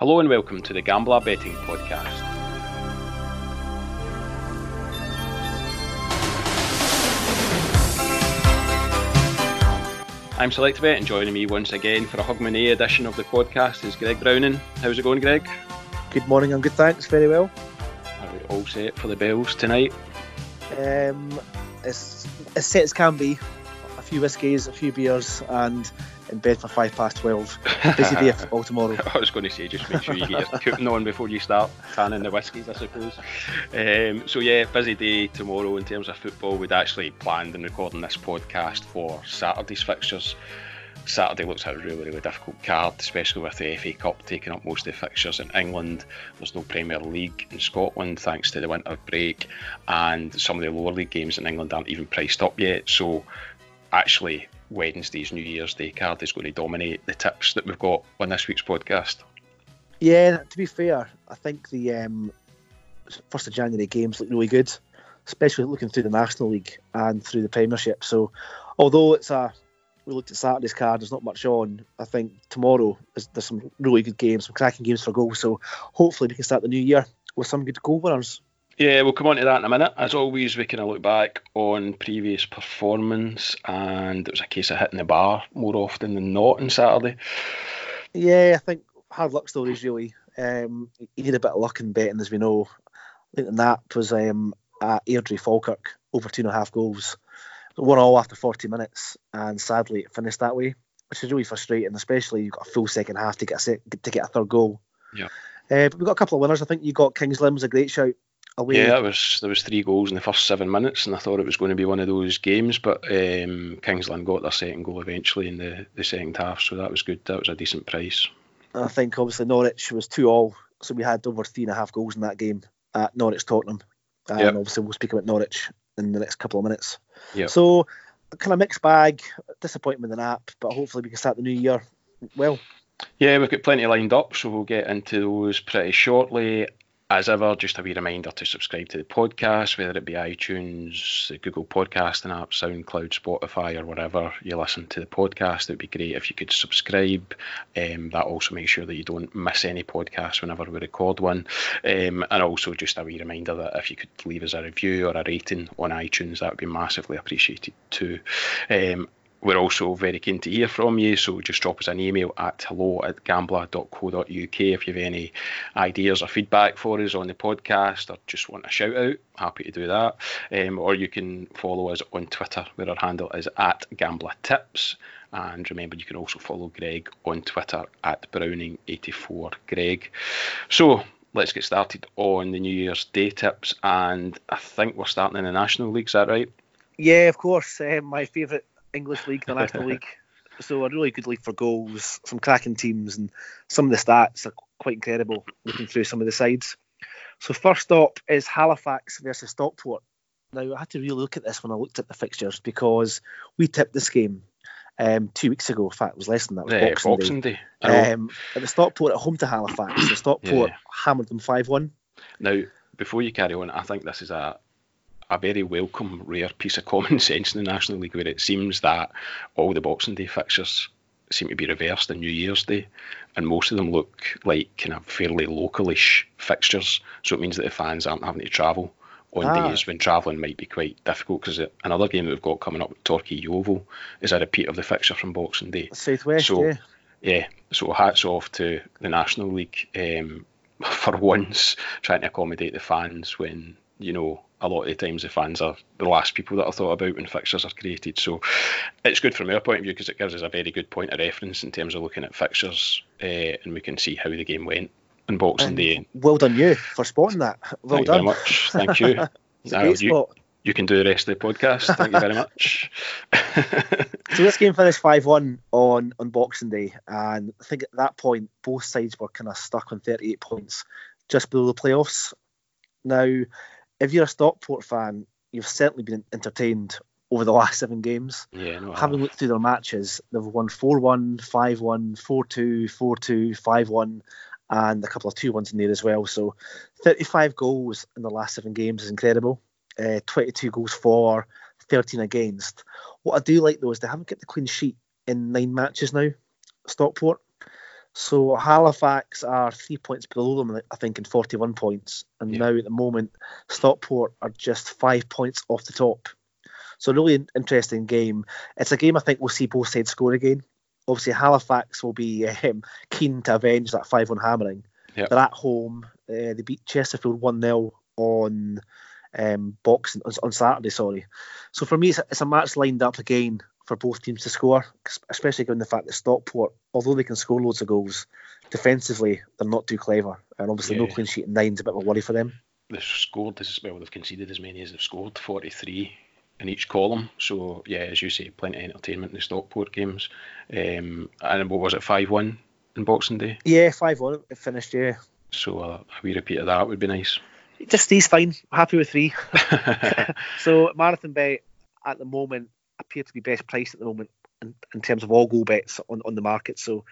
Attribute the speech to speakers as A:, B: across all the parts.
A: Hello and welcome to the Gambler Betting Podcast. I'm SelectBet and joining me once again for a Hogmanay edition of the podcast is Greg Browning. How's it going, Greg?
B: Good morning, I'm good, thanks, very well.
A: Are we all set for the bells tonight?
B: Um, as, as set as can be, a few whiskies, a few beers, and in bed for five past twelve. Busy day all tomorrow.
A: I was going to say, just make sure you get your cooking on before you start tanning the whiskies, I suppose. Um, so yeah, busy day tomorrow in terms of football. We'd actually planned on recording this podcast for Saturday's fixtures. Saturday looks like a really, really difficult card, especially with the FA Cup taking up most of the fixtures in England. There's no Premier League in Scotland thanks to the winter break, and some of the lower league games in England aren't even priced up yet. So, actually, Wednesday's New Year's Day card is going to dominate the tips that we've got on this week's podcast.
B: Yeah, to be fair, I think the um, first of January games look really good, especially looking through the National League and through the Premiership. So, although it's a we looked at Saturday's card, there's not much on. I think tomorrow there's, there's some really good games, some cracking games for goals. So hopefully we can start the new year with some good goal winners.
A: Yeah, we'll come on to that in a minute. As always, we kind of look back on previous performance, and it was a case of hitting the bar more often than not on Saturday.
B: Yeah, I think hard luck stories really. Um, you need a bit of luck in betting, as we know. I think the nap was um, at Airdrie Falkirk over two and a half goals. One all after 40 minutes, and sadly it finished that way, which is really frustrating, especially you've got a full second half to get a to get a third goal.
A: Yeah.
B: Uh, but we've got a couple of winners. I think you got Kings Lynn was a great shout away.
A: Yeah, that was there was three goals in the first seven minutes, and I thought it was going to be one of those games. But um, Kings Lynn got their second goal eventually in the, the second half, so that was good. That was a decent price.
B: I think obviously Norwich was two all, so we had over three and a half goals in that game at Norwich Tottenham, and
A: Yep.
B: obviously we'll speak about Norwich in the next couple of minutes.
A: Yep.
B: So kind of mixed bag, disappointment in the app, but hopefully we can start the new year well.
A: Yeah, we've got plenty lined up, so we'll get into those pretty shortly. As ever, just a wee reminder to subscribe to the podcast, whether it be iTunes, the Google Podcasting app, SoundCloud, Spotify, or whatever you listen to the podcast. It would be great if you could subscribe. Um, that also makes sure that you don't miss any podcasts whenever we record one. Um, and also just a wee reminder that if you could leave us a review or a rating on iTunes, that would be massively appreciated too. Um, we're also very keen to hear from you, so just drop us an email at hello at gambler.co.uk if you have any ideas or feedback for us on the podcast or just want a shout out. Happy to do that. Um, or you can follow us on Twitter, where our handle is at gambler tips. And remember, you can also follow Greg on Twitter at Browning84Greg. So let's get started on the New Year's Day tips. And I think we're starting in the National League, is that right?
B: Yeah, of course, um, my favourite English league, the National League. So a really good league for goals, some cracking teams, and some of the stats are quite incredible looking through some of the sides. So first up is Halifax versus Stockport. Now I had to really look at this when I looked at the fixtures because we tipped this game um, two weeks ago. In fact, it was less than that. It was
A: Yeah,
B: Boxing,
A: Boxing
B: Day.
A: Day.
B: Um, at the Stockport at home to Halifax. The Stockport
A: Yeah.
B: hammered them five one.
A: Now, before you carry on, I think this is a a very welcome, rare piece of common sense in the National League where it seems that all the Boxing Day fixtures seem to be reversed on New Year's Day, and most of them look like kind of fairly localish fixtures. So it means that the fans aren't having to travel on
B: Ah.
A: days when travelling might be quite difficult. Because another game that we've got coming up, Torquay Yeovil, is a repeat of the fixture from Boxing Day.
B: Southwest,
A: So-
B: yeah.
A: Yeah, so hats off to the National League um, for once trying to accommodate the fans when, you know, a lot of the times the fans are the last people that are thought about when fixtures are created. So it's good from our point of view because it gives us a very good point of reference in terms of looking at fixtures uh, and we can see how the game went on Boxing
B: And
A: Day.
B: well done you for spotting that. Well
A: Thank
B: done.
A: you very much. Thank you. Now, you,
B: spot.
A: you can do the rest of the podcast. Thank you very much.
B: So this game finished five one on on Boxing Day, and I think at that point both sides were kind of stuck on thirty eight points, just below the playoffs. Now, if you're a Stockport fan, you've certainly been entertained over the last seven games.
A: yeah, no,
B: Having looked through their matches, they've won 4 1, 5 1, 4 2, 4 2, 5 1, and a couple of 2 1s in there as well. So 35 goals in the last seven games is incredible. Uh, 22 goals for, 13 against. What I do like though is they haven't got the clean sheet in nine matches now, Stockport. So Halifax are three points below them, I think, in 41 points. And
A: Yeah.
B: now at the moment, Stockport are just five points off the top. So really interesting game. It's a game I think we'll see both sides score again. Obviously, Halifax will be um, keen to avenge that 5 1 hammering.
A: Yep.
B: They're at home. Uh, they beat Chesterfield 1 0 on um, boxing on, on Saturday, sorry. So for me, it's a, it's a match lined up again for both teams to score, especially given the fact that Stockport, although they can score loads of goals, defensively they're not too clever, and obviously no clean sheet in nine's a bit of a worry for them.
A: They've scored as well. They've conceded as many as they've scored, 43 in each column. So yeah, as you say, plenty of entertainment in the Stockport games. Um, and what was it, 5-1 in Boxing Day?
B: Yeah, five one it finished. Yeah,
A: So uh, a wee repeat of that would be nice.
B: It just stays fine. Happy with three. So marathon bet at the moment appear to be best priced at the moment in, in terms of all goal bets on, on the market. So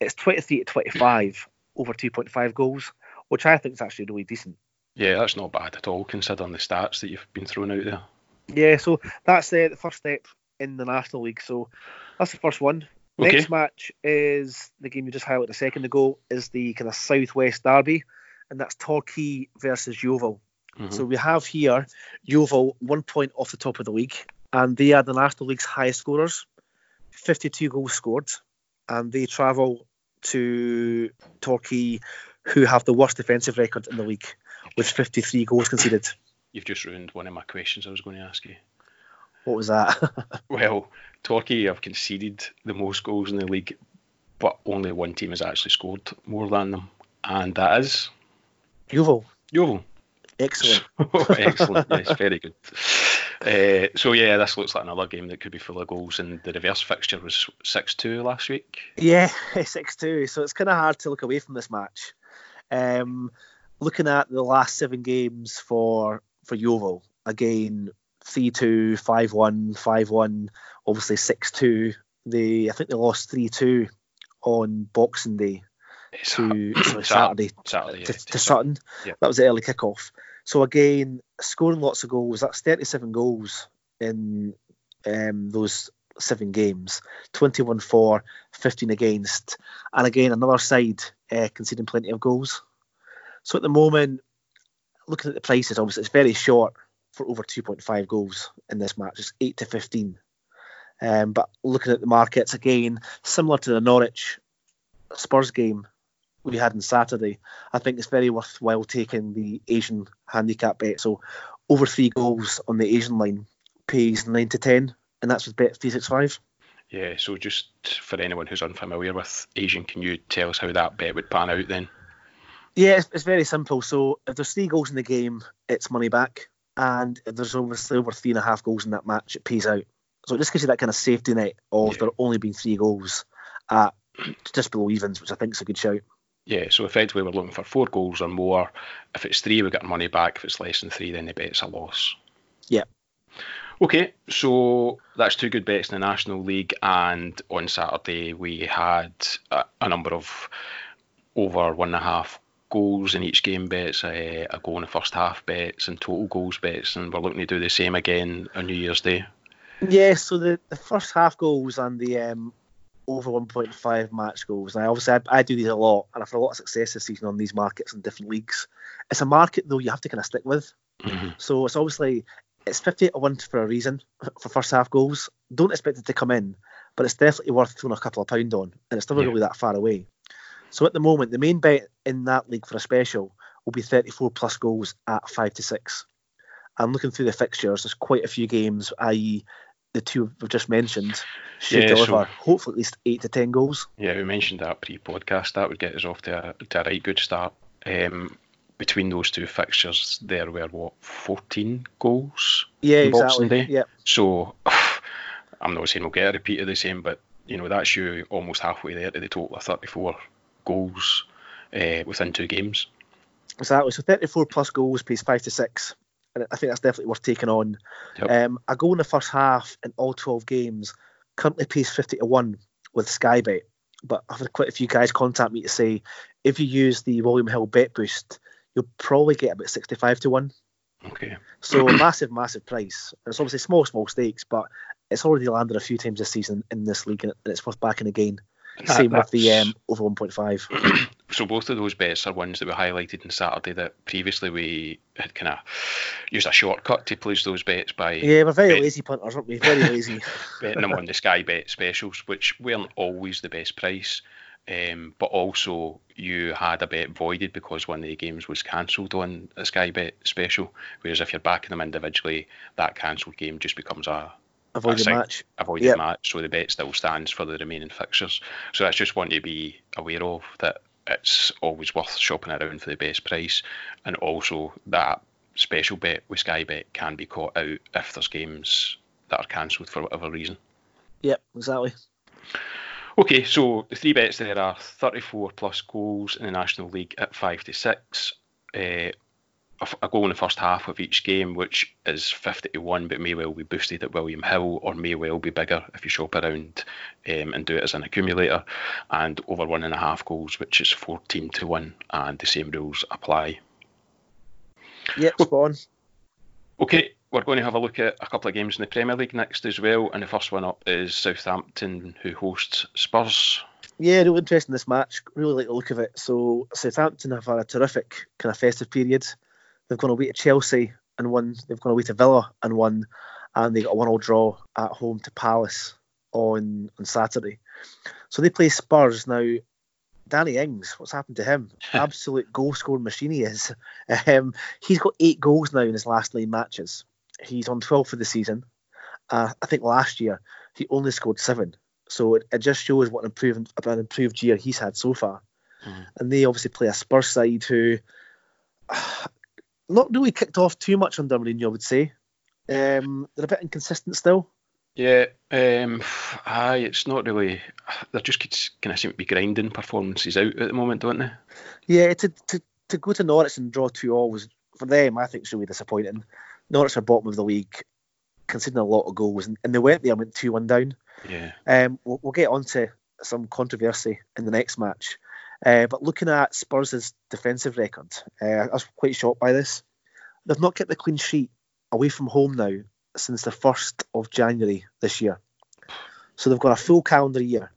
B: it's 23 to 25 over 2.5 goals, which I think is actually really decent.
A: yeah, that's not bad at all, considering the stats that you've been throwing out there.
B: Yeah, so that's uh, the first step in the National League. So that's the first one.
A: Okay.
B: Next match is the game you just highlighted a second ago, is the kind of Southwest Derby, and that's Torquay versus Yeovil.
A: Mhm.
B: So we have here Yeovil one point off the top of the league, and they are the National League's highest scorers, 52 goals scored, and they travel to Torquay, who have the worst defensive record in the league, with 53 goals conceded.
A: You've just ruined one of my questions I was going to ask you.
B: What was that?
A: Well, Torquay have conceded the most goals in the league, but only one team has actually scored more than them, and that is
B: Yeovil,
A: Yeovil.
B: excellent.
A: Oh, excellent. yes, very good. Uh, so yeah, this looks like another game that could be full of goals, and the reverse fixture was six-two last week.
B: Yeah, six two. So it's kind of hard to look away from this match. Um, looking at the last seven games for for Yeovil, again 3-2, 5-1, 5-1, obviously 6-2. They I think they lost 3-2 on Boxing Day to sorry,
A: Sat-
B: Saturday
A: Saturday
B: to,
A: yeah,
B: to Sutton.
A: Yeah.
B: That was the early kickoff. So again, scoring lots of goals. That's 37 goals in um, those seven games. 21 for, 15 against, and again another side uh, conceding plenty of goals. So at the moment, looking at the prices, obviously it's very short for over 2.5 goals in this match. It's 8 to 15. Um, but looking at the markets again, similar to the Norwich Spurs game we had on Saturday, I think it's very worthwhile taking the Asian handicap bet. So over three goals on the Asian line pays nine to ten, and that's with bet three six five.
A: Yeah, so just for anyone who's unfamiliar with Asian, can you tell us how that bet would pan out then?
B: Yeah, it's, it's very simple. So if there's three goals in the game, it's money back, and if there's obviously over three and a half goals in that match, it pays out. So it just gives you that kind of safety net of
A: Yeah.
B: there only being three goals at just below evens, which I think is a good shout.
A: Yeah, so effectively we're looking for four goals or more. If it's three, we get money back. If it's less than three, then the bet's a loss.
B: Yeah.
A: Okay, so that's two good bets in the National League, and on Saturday we had a, a number of over one and a half goals in each game bets, uh, a goal in the first half bets, and total goals bets, and we're looking to do the same again on New Year's Day.
B: Yeah, so the, the first half goals and the um, over 1.5 match goals. And I obviously I, I do these a lot, and I've had a lot of success this season on these markets in different leagues. It's a market though you have to kind of stick with.
A: Mhm.
B: So it's obviously it's 50 to one for a reason for first half goals. Don't expect it to come in, but it's definitely worth throwing a couple of pound on, and it's never
A: Yeah.
B: really that far away. So at the moment, the main bet in that league for a special will be 34 plus goals at five to six. I'm looking through the fixtures. There's quite a few games, i.e., the two we've just mentioned, should
A: Yeah,
B: deliver
A: so-
B: hopefully at least eight to ten goals.
A: Yeah, we mentioned that pre-podcast. That would get us off to a, to a right good start. Um, between those two fixtures, there were what 14 goals.
B: Yeah, exactly. Yeah,
A: So I'm not saying we'll get a repeat of the same, but you know that's you almost halfway there to the total of 34 goals uh, within two games.
B: exactly. So 34 plus goals pays five to six, and I think that's definitely worth taking on.
A: Yep.
B: Um, a goal in the first half in all 12 games currently pays 50 to 1 with Sky Bet. But I've had quite a few guys contact me to say if you use the William Hill Bet Boost, you'll probably get about 65 to 1.
A: Okay.
B: So massive, massive price. And it's obviously small, small stakes, but it's already landed a few times this season in this league and it's worth backing again. Same with the um, over 1.5.
A: so both of those bets are ones that we highlighted on Saturday that previously we had kind of used a shortcut to place those bets by.
B: Yeah, we're very bet, lazy punters, aren't we? Very lazy.
A: betting them on the Sky Bet specials, which weren't always the best price. Um, but also you had a bet voided because one of the games was cancelled on a Sky Bet special. Whereas if you're backing them individually, that cancelled game just becomes a
B: avoided match.
A: Avoided yep. match, so the bet still stands for the remaining fixtures. So that's just one to be aware of that it's always worth shopping around for the best price, and also that special bet with Sky Bet can be caught out if there's games that are cancelled for whatever reason.
B: Yep, exactly.
A: Okay, so the three bets there are 34 plus goals in the National League at 5 to 6, uh, a goal in the first half of each game, which is 50 to 1, but may well be boosted at William Hill or may well be bigger if you shop around um, and do it as an accumulator, and over one and a half goals, which is 14 to 1, and the same rules apply.
B: Yep, spot on.
A: Okay, we're going to have a look at a couple of games in the Premier League next as well, and the first one up is Southampton, who hosts Spurs.
B: Yeah, really interesting this match. Really like the look of it. So Southampton have had a terrific kind of festive period. They've gone away to Chelsea and won. They've gone away to Villa and won, and they got a one-all draw at home to Palace on on Saturday. So they play Spurs now. Danny Ings, what's happened to him? Absolute goal scoring machine he is. Um, he's got eight goals now in his last nine matches. He's on 12 for the season. Uh, I think last year he only scored seven. So it, it just shows what an improved, an improved year he's had so far. Mm. And they obviously play a Spurs side who not really kicked off too much under Mourinho, I would say. Um, they're a bit inconsistent still.
A: Yeah, um, aye, it's not really. They're just kind of seem to be grinding performances out at the moment, don't they?
B: Yeah, to to, to go to Norwich and draw two all was for them. I think really disappointing. Norwich are bottom of the league, conceding a lot of goals, and, and they went there and went two one down.
A: Yeah.
B: Um, we'll, we'll get on to some controversy in the next match. Uh, but looking at Spurs' defensive record, uh, I was quite shocked by this. They've not kept the clean sheet away from home now since the 1st of January this year. So they've got a full calendar year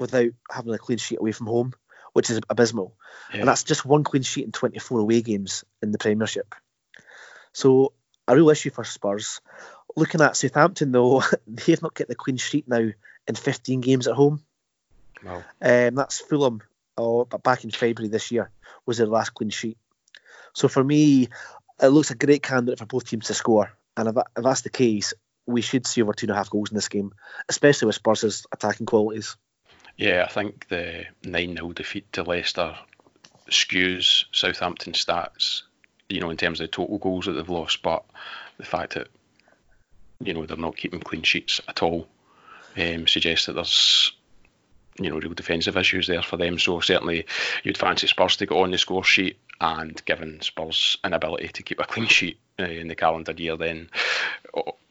B: without having a clean sheet away from home, which is abysmal. Yeah. And that's just one clean sheet in 24 away games in the Premiership. So a real issue for Spurs. Looking at Southampton, though, they've not kept the clean sheet now in 15 games at home.
A: Wow.
B: Um, that's Fulham, oh, but back in February this year was their last clean sheet. So for me, it looks a great candidate for both teams to score. And if, if that's the case, we should see over two and a half goals in this game, especially with Spurs' attacking qualities.
A: Yeah, I think the 9 0 defeat to Leicester skews Southampton stats, you know, in terms of the total goals that they've lost, but the fact that, you know, they're not keeping clean sheets at all um, suggests that there's you know, real defensive issues there for them. So certainly you'd fancy Spurs to get on the score sheet, and given Spurs' inability to keep a clean sheet uh, in the calendar year, then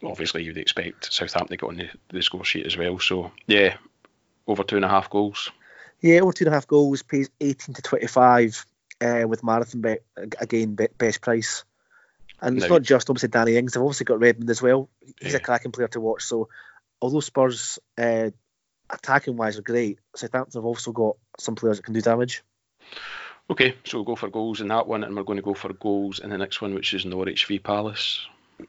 A: obviously you'd expect Southampton to get on the, the score sheet as well. So yeah, over two and a half goals.
B: Yeah, over two and a half goals pays 18 to 25 uh, with Marathon bet again best price. And it's no. not just obviously Danny Ings. They've obviously got Redmond as well. He's yeah. a cracking player to watch. So although Spurs uh, attacking wise are great. Southampton have also got some players that can do damage.
A: Okay, so we'll go for goals in that one, and we're going to go for goals in the next one, which is Norwich v Palace.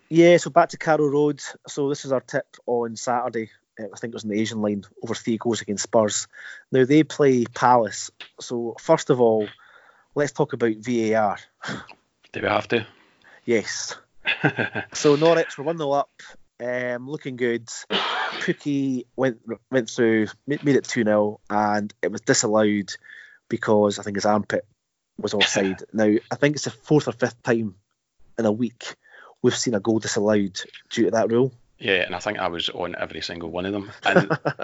B: Yeah, so back to Carrow Road. So this is our tip on Saturday. Uh, I think it was in the Asian line over three goals against Spurs. Now they play Palace. So first of all, let's talk about VAR.
A: Do we have to?
B: Yes. so Norwich were one 0 up, um, looking good. Pukki went went through, made it 2 0, and it was disallowed because I think his armpit was offside. now, I think it's the fourth or fifth time in a week we've seen a goal disallowed due to that rule.
A: Yeah, and I think I was on every single one of them. And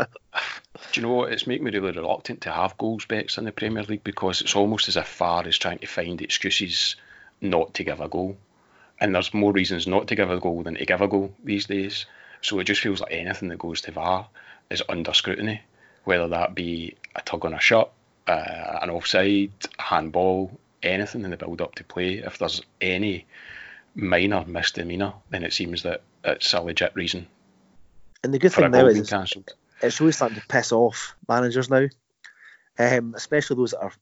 A: do you know what? It's making me really reluctant to have goals bets in the Premier League because it's almost as if far as trying to find excuses not to give a goal. And there's more reasons not to give a goal than to give a goal these days. So it just feels like anything that goes to VAR is under scrutiny, whether that be a tug on a shot, uh, an offside, a handball, anything in the build up to play. If there's any minor misdemeanor, then it seems that it's a legit reason.
B: And the good thing now is cancelled. it's really starting to piss off managers now um, especially those that are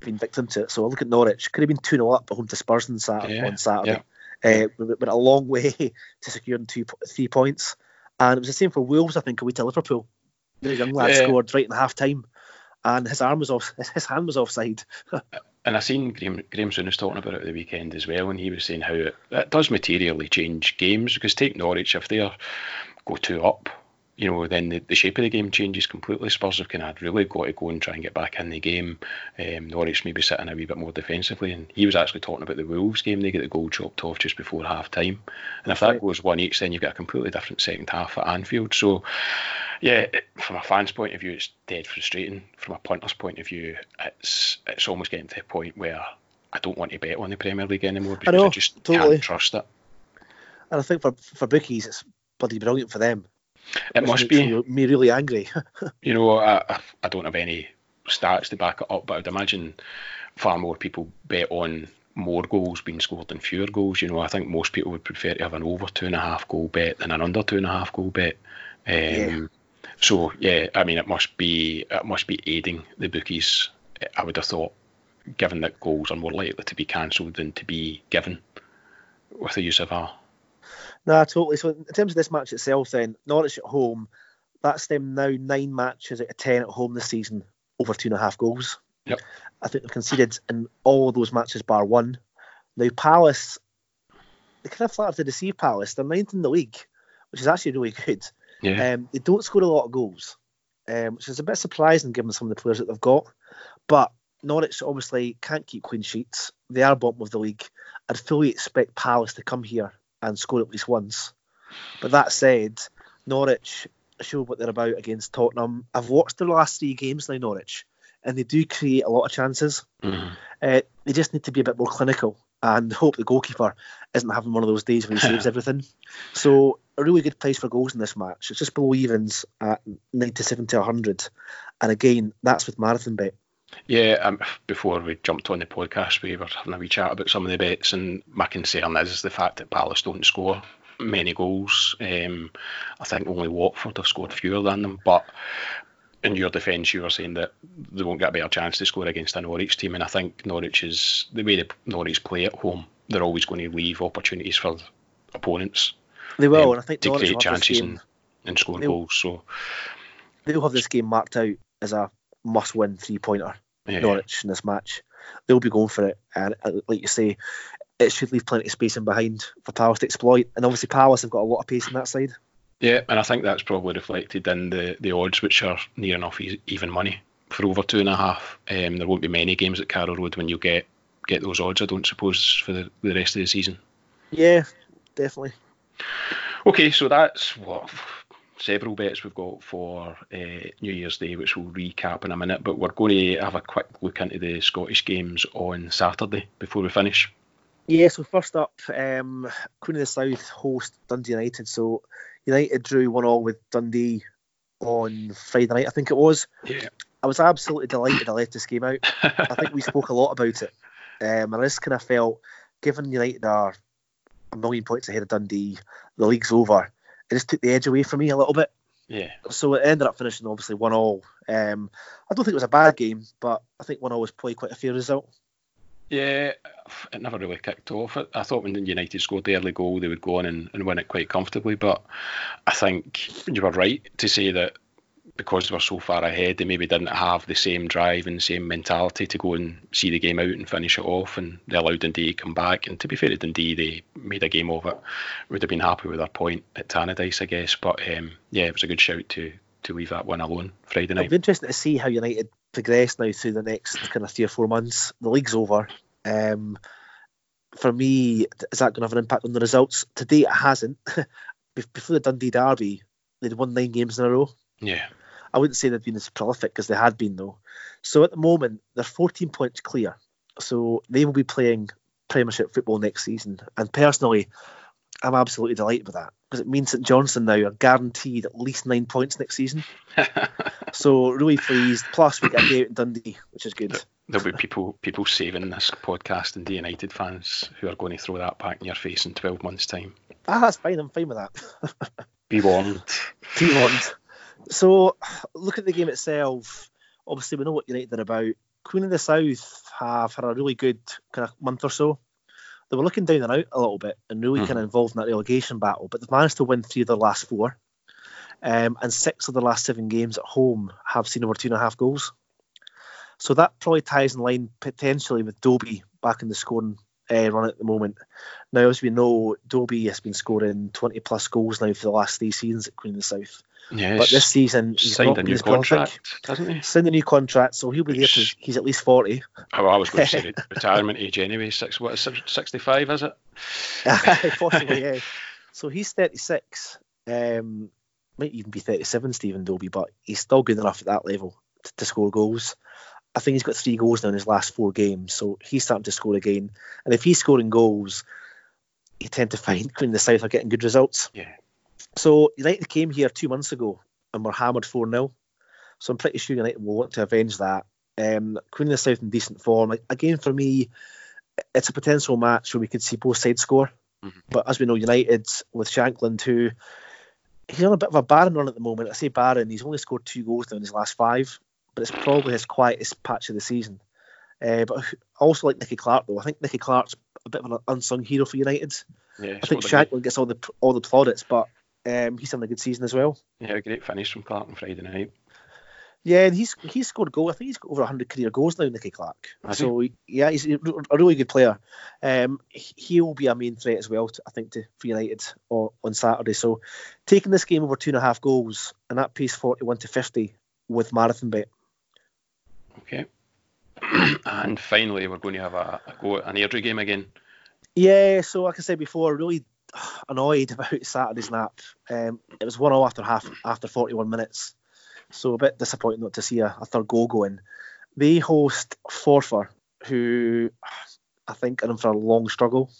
B: been victim to it. So I look at Norwich, could have been 2 0 up at home to Spurs on Saturday.
A: Yeah,
B: on Saturday.
A: yeah.
B: Uh, we went a long way to securing two, three points. And it was the same for Wolves, I think, away to Liverpool. The young lad
A: Yeah.
B: scored right in the half time, and his arm was off, his hand was offside.
A: And I seen Graham, Graham was talking about it at the weekend as well, and he was saying how it, it does materially change games because take Norwich if they are go two up, you know, then the, the shape of the game changes completely. Spurs have kind of really got to go and try and get back in the game. Um, Norwich maybe sitting a wee bit more defensively, and he was actually talking about the Wolves game. They get the goal chopped off just before half time, and if that
B: Right.
A: goes one each, then you've got a completely different second half at Anfield. So, yeah, from a fan's point of view, it's dead frustrating. From a punter's point of view, it's it's almost getting to the point where I don't want to bet on the Premier League anymore because I,
B: know,
A: just
B: totally.
A: can't trust it.
B: And I think for for bookies, it's bloody brilliant for them.
A: It must be.
B: me, really angry.
A: You know, I, I- don't have any stats to back it up, but I'd imagine far more people bet on more goals being scored than fewer goals. You know, I think most people would prefer to have an over two and a half goal bet than an under two and a half goal bet. Um,
B: Yeah.
A: So yeah, I mean, it must be it must be aiding the bookies. I would have thought, given that goals are more likely to be cancelled than to be given with the use of VAR.
B: No, totally. So in terms of this match itself, then Norwich at home, that's them now nine matches out of ten at home this season, over two and a half goals.
A: Yep.
B: I think they've conceded in all of those matches bar one. Now Palace, they kind of flattered to deceive Palace. They're ninth in the league, which is actually really good.
A: Yeah.
B: Um, they don't score a lot of goals, um, which is a bit surprising given some of the players that they've got. But Norwich obviously can't keep clean sheets. They are bottom of the league. I'd fully expect Palace to come here and score at least once. But that said, Norwich show what they're about against Tottenham. I've watched their last three games now, Norwich, and they do create a lot of chances.
A: Mhm.
B: Uh, they just need to be a bit more clinical and hope the goalkeeper isn't having one of those days when he saves everything. So a really good place for goals in this match. It's just below evens at 97 to 100. And again, that's with marathon bet.
A: Yeah, um, before we jumped on the podcast, we were having a wee chat about some of the bets, and my concern is the fact that Palace don't score many goals. Um, I think only Watford have scored fewer than them, but in your defence, you were saying that they won't get a better chance to score against a Norwich team, and I think Norwich is the way the Norwich play at home. They're always going to leave opportunities for opponents
B: They will,
A: um,
B: and I think
A: to
B: Norwich
A: create
B: will have this
A: chances
B: game,
A: and, and score
B: They'll-
A: goals. So
B: they'll have this game marked out as a must-win three-pointer.
A: Yeah,
B: Norwich in this match. They'll be going for it, and uh, like you say, it should leave plenty of space in behind for Palace to exploit. And obviously, Palace have got a lot of pace on that side.
A: Yeah, and I think that's probably reflected in the, the odds, which are near enough even money for over two and a half. Um, there won't be many games at Carrow Road when you get get those odds. I don't suppose for the, the rest of the season.
B: Yeah, definitely.
A: Okay, so that's what several bets we've got for uh, New Year's Day, which we'll recap in a minute. But we're going to have a quick look into the Scottish games on Saturday before we finish.
B: Yeah, so first up, um, Queen of the South host Dundee United. So United drew one all with Dundee on Friday night, I think it was.
A: Yeah,
B: I was absolutely delighted I left this game out. I think we spoke a lot about it. Um, and I just kind of felt, given United are a million points ahead of Dundee, the league's over. It just took the edge away from me a little bit.
A: yeah.
B: So it ended up finishing obviously one all. Um, I don't think it was a bad game, but I think one all was probably quite a fair result.
A: Yeah, it never really kicked off. I- I thought when United scored the early goal, they would go on and, and win it quite comfortably. But I think you were right to say that because they were so far ahead, they maybe didn't have the same drive and same mentality to go and see the game out and finish it off. And they allowed Dundee to come back. And to be fair to Dundee, they made a game of it. Would have been happy with their point at Tannadice, I guess. But um, yeah, it was a good shout to to leave that one alone Friday
B: It'll
A: night.
B: be interesting to see how United progress now through the next kind of three or four months. The league's over. Um, for me, is that going to have an impact on the results? Today, it hasn't. Before the Dundee derby, they'd won nine games in a row.
A: Yeah,
B: I wouldn't say they've been as prolific as they had been, though. So at the moment, they're 14 points clear. So they will be playing Premiership football next season. And personally, I'm absolutely delighted with that because it means St Johnstone now are guaranteed at least nine points next season. So really pleased. Plus, we get a day out in Dundee, which is good.
A: There'll be people people saving this podcast and the United fans who are going to throw that back in your face in 12 months' time.
B: Ah, that's fine. I'm fine with that.
A: Be warned.
B: Be warned. So, look at the game itself. obviously we know what United are about. Queen of the South have had a really good kind of month or so. They were looking down and out a little bit and really mm. kind of involved in that relegation battle, but they've managed to win three of their last four. Um, and six of the last seven games at home have seen over two and a half goals. So that probably ties in line potentially with Dobbie back in the scoring uh, run at the moment. Now, as we know, Dobbie has been scoring 20 plus goals now for the last three seasons at Queen of the South.
A: Yes.
B: But this season,
A: he's signed a new contract, hasn't he?
B: Signed a new contract, so he'll be there till he's at least 40.
A: Oh, I was going to say retirement age anyway. Six, what, 65, is it?
B: Possibly, yeah. So he's 36. Um, might even be 37, Stephen Dobbie, but he's still good enough at that level to, to score goals. I think he's got three goals now in his last four games, so he's starting to score again. And if he's scoring goals, you tend to find Queen of the South are getting good results.
A: Yeah.
B: So United came here two months ago and were hammered 4 0. So I'm pretty sure United will want to avenge that. Um, Queen of the South in decent form. Again, for me, it's a potential match where we could see both sides score. Mm-hmm. But as we know, United with Shankland, who he's on a bit of a barren run at the moment. I say barren, he's only scored two goals now in his last five but it's probably his quietest patch of the season. Uh, but I also like Nicky Clark though. I think Nicky Clark's a bit of an unsung hero for United.
A: Yeah,
B: I think Shankland gets all the all the plaudits, but um, he's having a good season as well.
A: Yeah, a great finish from Clark on Friday night.
B: Yeah, and he's he's scored a goal. I think he's got over 100 career goals now, Nicky Clark. so he? yeah, he's a really good player. Um, he'll be a main threat as well, to, I think, to for United on Saturday. So taking this game over two and a half goals, and that pays 41 to 50 with marathon bet.
A: And finally, we're going to have a, a go at an Airdrie game again.
B: Yeah, so like I said before, really annoyed about Saturday's nap. Um, it was one 0 after half after 41 minutes, so a bit disappointing not to see a, a third goal going. They host Forfar, who I think are in for a long struggle.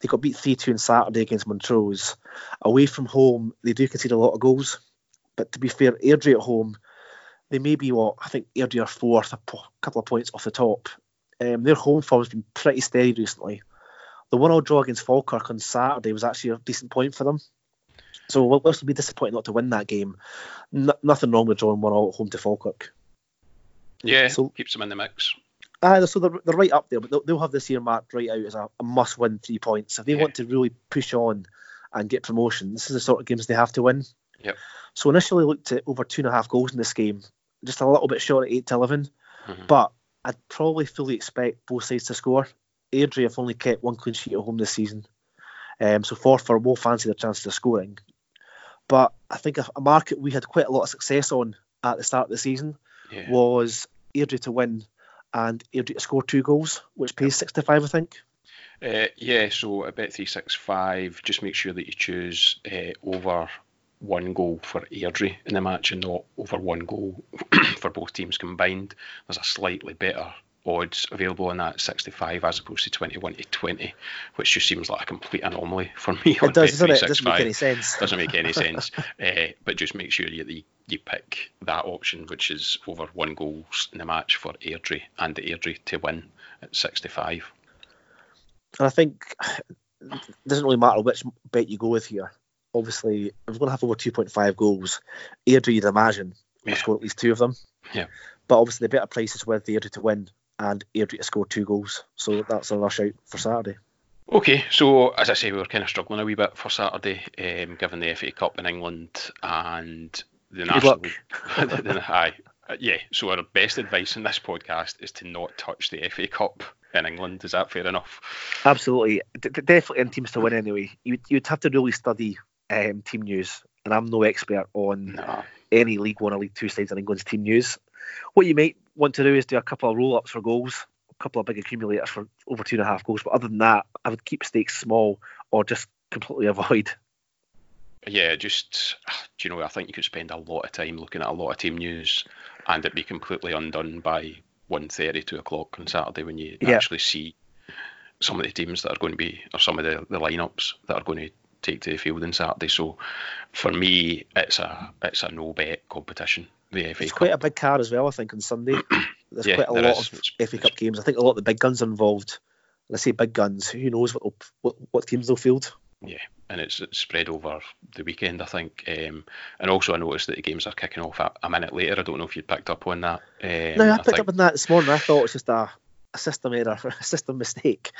B: They got beat 3 2 on Saturday against Montrose. Away from home, they do concede a lot of goals, but to be fair, Airdrie at home they may be what I think Airdrie are fourth, a couple of points off the top. Um, their home form has been pretty steady recently. The one-all draw against Falkirk on Saturday was actually a decent point for them. So we'll, we'll be disappointed not to win that game. nothing wrong with drawing one-all at home to Falkirk.
A: Yeah, so, keeps them in the mix.
B: Uh, so they're, they're right up there, but they'll, they'll have this year marked right out as a, a must-win three points. If they yeah. want to really push on and get promotion, this is the sort of games they have to win.
A: Yep.
B: So initially looked at over two and a half goals in this game, just a little bit short at eight to 11 mm-hmm. but I'd probably fully expect both sides to score. Airdrie have only kept one clean sheet at home this season, um, so Forfar will fancy their chances of scoring. But I think a, a, market we had quite a lot of success on at the start of the season yeah. was Airdrie to win and Airdrie to score two goals, which pays 65, I think.
A: Uh, yeah, so a bet 365, just make sure that you choose uh, over one goal for Airdrie in the match and not over one goal for both teams combined. There's a slightly better odds available in that 65 as opposed to 21 to 20, which just seems like a complete anomaly for me.
B: It does, doesn't it? It doesn't make any sense.
A: Doesn't make any sense. Uh, but just make sure you, you pick that option, which is over one goal in the match for Airdrie and the Airdrie to win at 65.
B: And I think it doesn't really matter which bet you go with here obviously, if we're going to have over 2.5 goals, Airdrie, you'd imagine, will yeah. score at least two of them.
A: Yeah.
B: But obviously, the better price is with Airdrie to win and Airdrie to score two goals. So that's a rush out for Saturday.
A: Okay, so as I say, we were kind of struggling a wee bit for Saturday, um, given the FA Cup in England and the
B: Good
A: national.
B: Luck.
A: aye, uh, yeah. So our best advice in this podcast is to not touch the FA Cup in England. Is that fair enough?
B: Absolutely, D- definitely in teams to win anyway. You, you'd have to really study um, team news, and I'm no expert on
A: no.
B: any League One or League Two sides in England's team news. What you might want to do is do a couple of roll ups for goals, a couple of big accumulators for over two and a half goals. But other than that, I would keep stakes small or just completely avoid.
A: Yeah, just do you know? I think you could spend a lot of time looking at a lot of team news, and it'd be completely undone by 1.30, 2 o'clock on Saturday when you yeah. actually see some of the teams that are going to be, or some of the, the lineups that are going to take to the field on Saturday. So for me, it's a it's a no bet competition. The FA
B: it's
A: Cup.
B: quite a big card as well. I think on Sunday there's yeah, quite a lot is. of it's, FA Cup games. I think a lot of the big guns are involved. Let's say big guns. Who knows what what, what teams they'll field?
A: Yeah, and it's, it's spread over the weekend, I think. Um, and also, I noticed that the games are kicking off a, a minute later. I don't know if you'd picked up on that. Um,
B: no, I picked I think, up on that this morning. I thought it was just a a system error, a system mistake.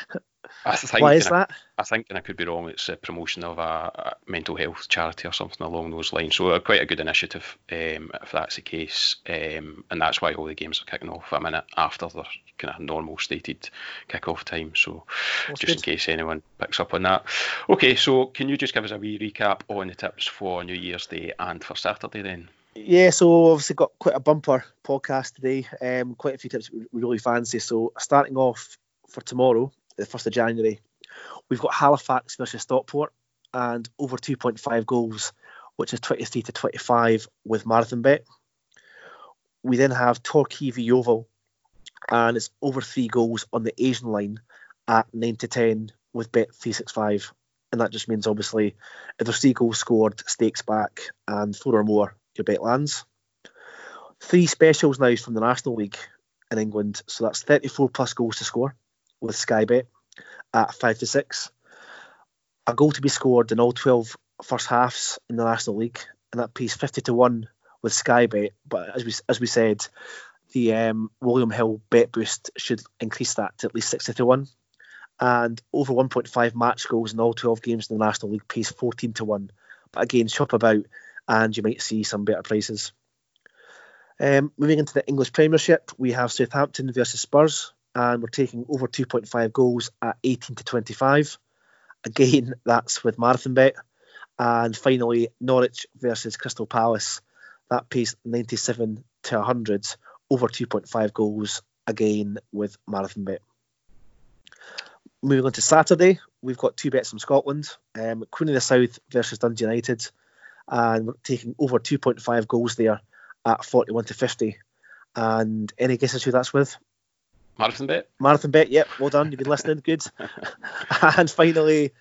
B: Why is that?
A: I, I think, and I could be wrong, it's a promotion of a, a, mental health charity or something along those lines. So, uh, quite a good initiative um, if that's the case. Um, and that's why all the games are kicking off a minute after their kind of normal stated kick-off time. So, That's just good. in case anyone picks up on that. Okay, so can you just give us a wee recap on the tips for New Year's Day and for Saturday then?
B: Yeah, so obviously got quite a bumper podcast today. Um, quite a few tips we really fancy. So starting off for tomorrow, the first of January, we've got Halifax versus Stockport and over 2.5 goals, which is 23 to 25 with Marathon Bet. We then have Torquay v Yeovil, and it's over three goals on the Asian line at 9 to 10 with Bet 365. And that just means obviously if there's three goals scored, stakes back, and four or more, bet lands. Three specials now from the National League in England, so that's 34 plus goals to score with Sky Bet at 5 to 6. A goal to be scored in all 12 first halves in the National League, and that pays 50 to 1 with Sky Bet. But as we, as we said, the um, William Hill bet boost should increase that to at least 60 to 1. And over 1.5 match goals in all 12 games in the National League pays 14 to 1. But again, shop about and you might see some better prices. Um, moving into the English Premiership, we have Southampton versus Spurs, and we're taking over 2.5 goals at 18 to 25. Again, that's with Marathon Bet. And finally, Norwich versus Crystal Palace. That pays 97 to 100, over 2.5 goals, again with Marathon Bet. Moving on to Saturday, we've got two bets from Scotland. Um, Queen of the South versus Dundee United and we're taking over 2.5 goals there at 41 to 50. And any guesses who that's with?
A: Marathon bet.
B: Marathon bet. Yep. Well done. You've been listening. Good. and finally,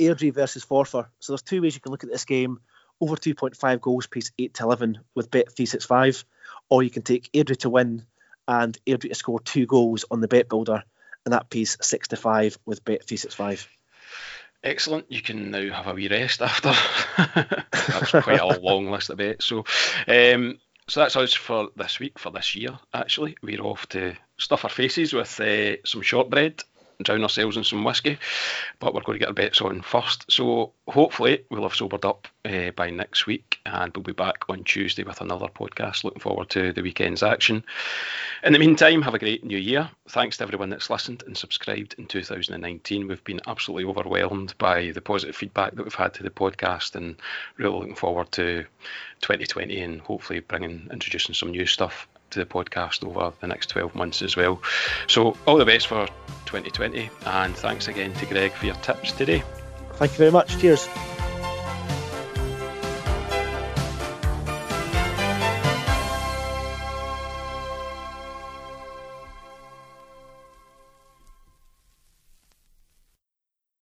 B: Airdrie versus Forfar. So there's two ways you can look at this game. Over 2.5 goals, piece 8 to 11 with bet 365, or you can take Airdrie to win and Airdrie to score two goals on the bet builder, and that piece 6 to 5 with bet 365.
A: Excellent. You can now have a wee rest after. that's quite a long list of bets. So, um, so that's us for this week, for this year. Actually, we're off to stuff our faces with uh, some shortbread drown ourselves in some whiskey. But we're going to get our bets on first. So hopefully we'll have sobered up uh, by next week and we'll be back on Tuesday with another podcast. Looking forward to the weekend's action. In the meantime, have a great new year. Thanks to everyone that's listened and subscribed in 2019. We've been absolutely overwhelmed by the positive feedback that we've had to the podcast and really looking forward to 2020 and hopefully bringing introducing some new stuff to the podcast over the next 12 months as well. So, all the best for 2020, and thanks again to Greg for your tips today.
B: Thank you very much. Cheers.